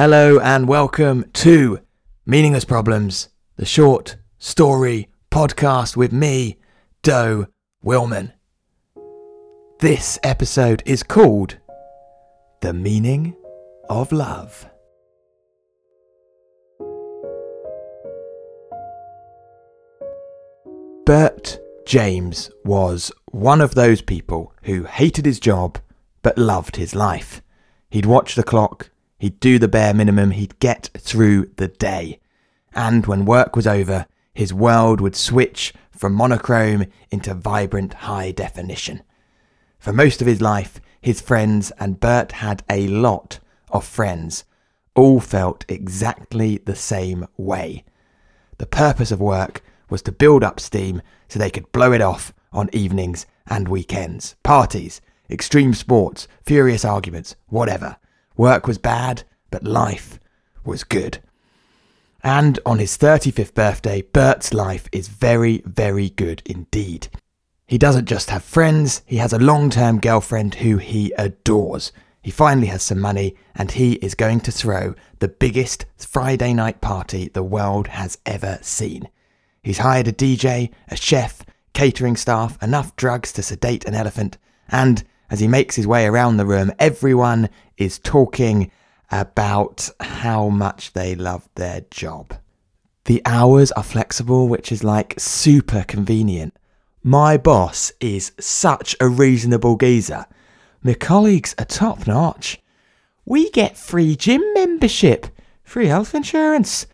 Hello and welcome to Meaningless Problems, the short story podcast with me, Doe Wilmann. This episode is called The Meaning of Love. Burt James was one of those people who hated his job but loved his life. He'd watch the clock, he'd do the bare minimum, he'd get through the day. And when work was over, his world would switch from monochrome into vibrant high definition. For most of his life, his friends, and Burt had a lot of friends, all felt exactly the same way. The purpose of work was to build up steam so they could blow it off on evenings and weekends, parties, extreme sports, furious arguments, whatever. Work was bad, but life was good. And on his 35th birthday, Burt's life is very, very good indeed. He doesn't just have friends, he has a long term girlfriend who he adores. He finally has some money and he is going to throw the biggest Friday night party the world has ever seen. He's hired a DJ, a chef, catering staff, enough drugs to sedate an elephant, and as he makes his way around the room, everyone is talking about how much they love their job. The hours are flexible, which is like super convenient. My boss is such a reasonable geezer. My colleagues are top notch. We get free gym membership, free health insurance.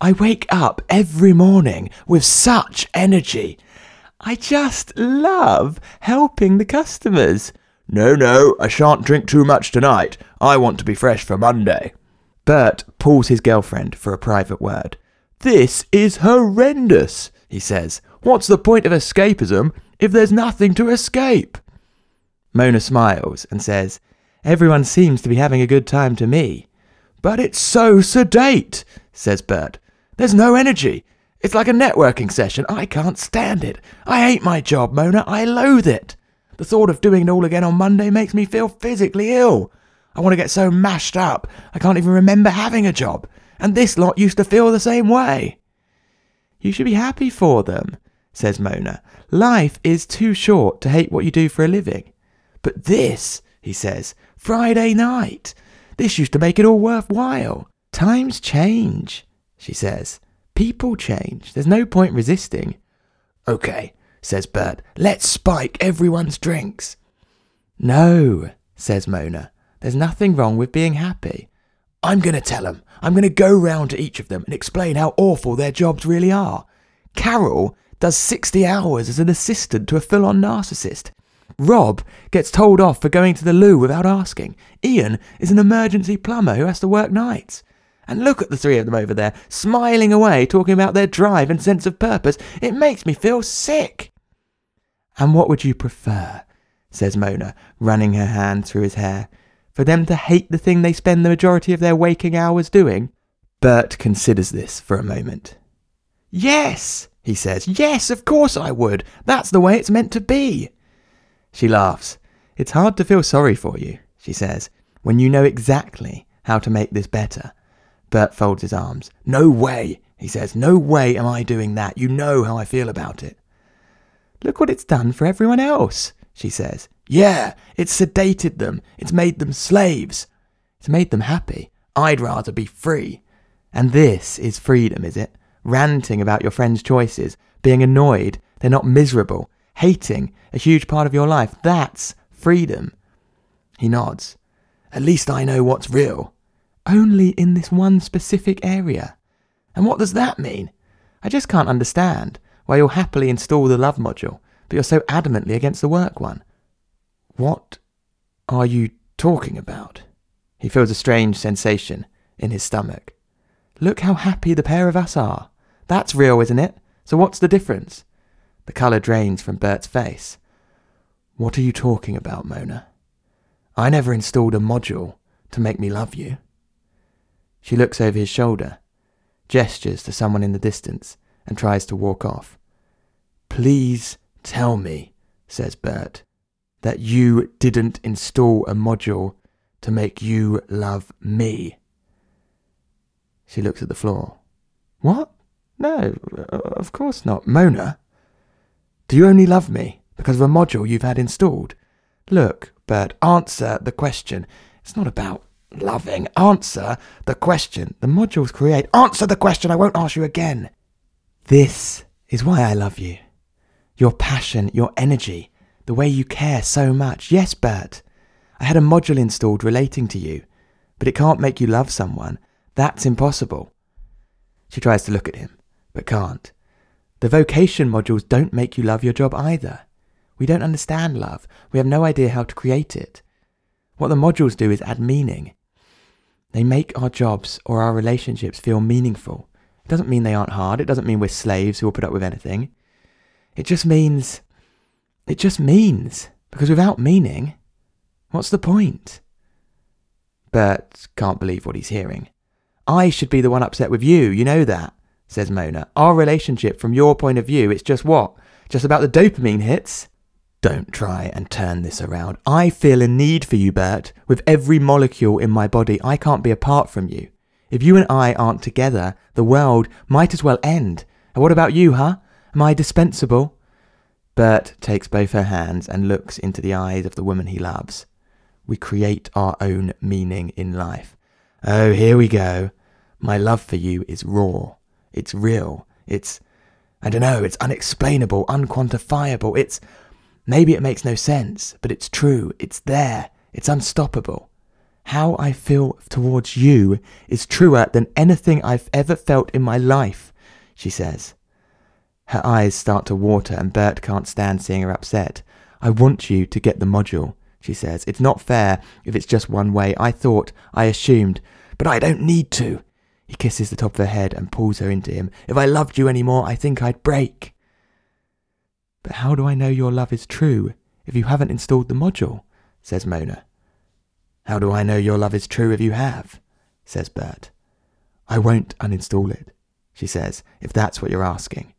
I wake up every morning with such energy. I just love helping the customers. No, no, I shan't drink too much tonight. I want to be fresh for Monday. Burt pulls his girlfriend for a private word. This is horrendous, he says. What's the point of escapism if there's nothing to escape? Mona smiles and says, Everyone seems to be having a good time to me. But it's so sedate, says Burt. There's no energy. It's like a networking session. I can't stand it. I hate my job, Mona. I loathe it. The thought of doing it all again on Monday makes me feel physically ill. I want to get so mashed up, I can't even remember having a job. And this lot used to feel the same way. You should be happy for them, says Mona. Life is too short to hate what you do for a living. But this, he says, Friday night, this used to make it all worthwhile. Times change, she says. People change. There's no point resisting. Okay, says Burt. Let's spike everyone's drinks. No, says Mona. There's nothing wrong with being happy. I'm going to tell them. I'm going to go round to each of them and explain how awful their jobs really are. Carol does 60 hours as an assistant to a full on narcissist. Rob gets told off for going to the loo without asking. Ian is an emergency plumber who has to work nights. And look at the three of them over there, smiling away, talking about their drive and sense of purpose. It makes me feel sick. And what would you prefer? says Mona, running her hand through his hair. For them to hate the thing they spend the majority of their waking hours doing? Burt considers this for a moment. Yes, he says. Yes, of course I would. That's the way it's meant to be. She laughs. It's hard to feel sorry for you, she says, when you know exactly how to make this better. Burt folds his arms. No way, he says. No way am I doing that. You know how I feel about it. Look what it's done for everyone else, she says. Yeah, it's sedated them. It's made them slaves. It's made them happy. I'd rather be free. And this is freedom, is it? Ranting about your friends' choices, being annoyed they're not miserable, hating a huge part of your life. That's freedom. He nods. At least I know what's real only in this one specific area. And what does that mean? I just can't understand why you'll happily install the love module, but you're so adamantly against the work one. What are you talking about? He feels a strange sensation in his stomach. Look how happy the pair of us are. That's real, isn't it? So what's the difference? The colour drains from Burt's face. What are you talking about, Mona? I never installed a module to make me love you. She looks over his shoulder, gestures to someone in the distance, and tries to walk off. Please tell me, says Burt, that you didn't install a module to make you love me. She looks at the floor. What? No, of course not. Mona, do you only love me because of a module you've had installed? Look, Burt, answer the question. It's not about loving. Answer the question. The modules create. Answer the question. I won't ask you again. This is why I love you. Your passion, your energy, the way you care so much. Yes, Burt, I had a module installed relating to you, but it can't make you love someone. That's impossible. She tries to look at him, but can't. The vocation modules don't make you love your job either. We don't understand love. We have no idea how to create it. What the modules do is add meaning. They make our jobs or our relationships feel meaningful. It doesn't mean they aren't hard. It doesn't mean we're slaves who will put up with anything. It just means. It just means. Because without meaning, what's the point? Burt can't believe what he's hearing. I should be the one upset with you, you know that, says Mona. Our relationship, from your point of view, it's just what? Just about the dopamine hits? Don't try and turn this around. I feel a need for you, Burt. With every molecule in my body, I can't be apart from you. If you and I aren't together, the world might as well end. And what about you, huh? Am I dispensable? Burt takes both her hands and looks into the eyes of the woman he loves. We create our own meaning in life. Oh, here we go. My love for you is raw. It's real. It's, I don't know, it's unexplainable, unquantifiable. It's Maybe it makes no sense, but it's true. It's there. It's unstoppable. How I feel towards you is truer than anything I've ever felt in my life, she says. Her eyes start to water, and Burt can't stand seeing her upset. I want you to get the module, she says. It's not fair if it's just one way. I thought, I assumed, but I don't need to. He kisses the top of her head and pulls her into him. If I loved you any more, I think I'd break. But how do I know your love is true if you haven't installed the module? says Mona. How do I know your love is true if you have? says Burt. I won't uninstall it, she says, if that's what you're asking.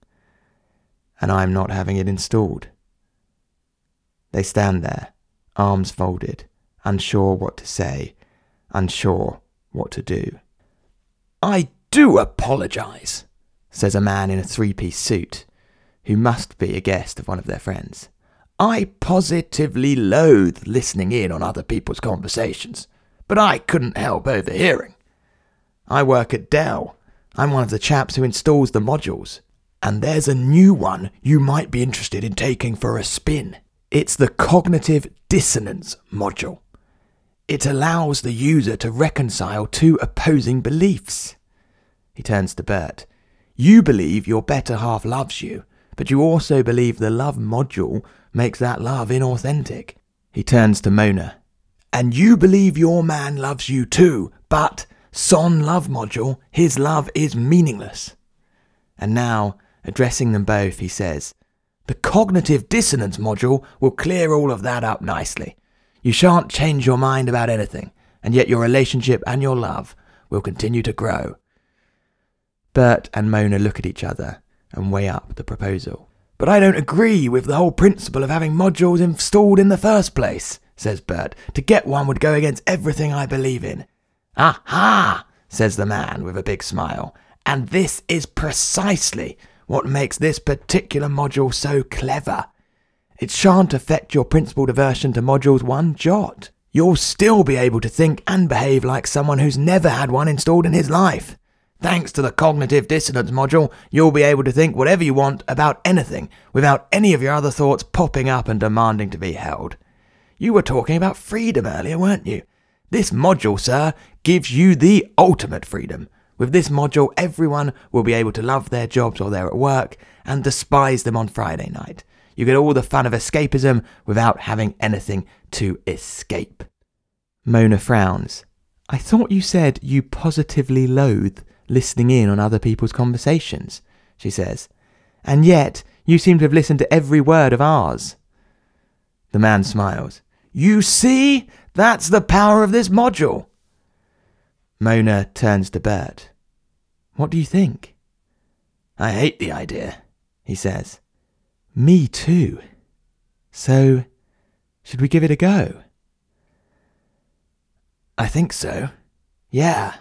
And I'm not having it installed. They stand there, arms folded, unsure what to say, unsure what to do. I do apologize, says a man in a three piece suit who must be a guest of one of their friends. I positively loathe listening in on other people's conversations, but I couldn't help overhearing. I work at Dell. I'm one of the chaps who installs the modules, and there's a new one you might be interested in taking for a spin. It's the cognitive dissonance module. It allows the user to reconcile two opposing beliefs. He turns to Burt. You believe your better half loves you, but you also believe the love module makes that love inauthentic. He turns to Mona. And you believe your man loves you too, but Son love module, his love is meaningless. And now, addressing them both, he says, The cognitive dissonance module will clear all of that up nicely. You shan't change your mind about anything, and yet your relationship and your love will continue to grow. Burt and Mona look at each other, and weigh up the proposal. But I don't agree with the whole principle of having modules installed in the first place, says Burt. To get one would go against everything I believe in. Aha, says the man with a big smile. And this is precisely what makes this particular module so clever. It shan't affect your principal aversion to modules one jot. You'll still be able to think and behave like someone who's never had one installed in his life. Thanks to the cognitive dissonance module, you'll be able to think whatever you want about anything without any of your other thoughts popping up and demanding to be held. You were talking about freedom earlier, weren't you? This module, sir, gives you the ultimate freedom. With this module, everyone will be able to love their jobs while they're at work and despise them on Friday night. You get all the fun of escapism without having anything to escape. Mona frowns. I thought you said you positively loathe listening in on other people's conversations, she says. And yet, you seem to have listened to every word of ours. The man smiles. You see? That's the power of this module. Mona turns to Burt. What do you think? I hate the idea, he says. Me too. So, should we give it a go? I think so. Yeah.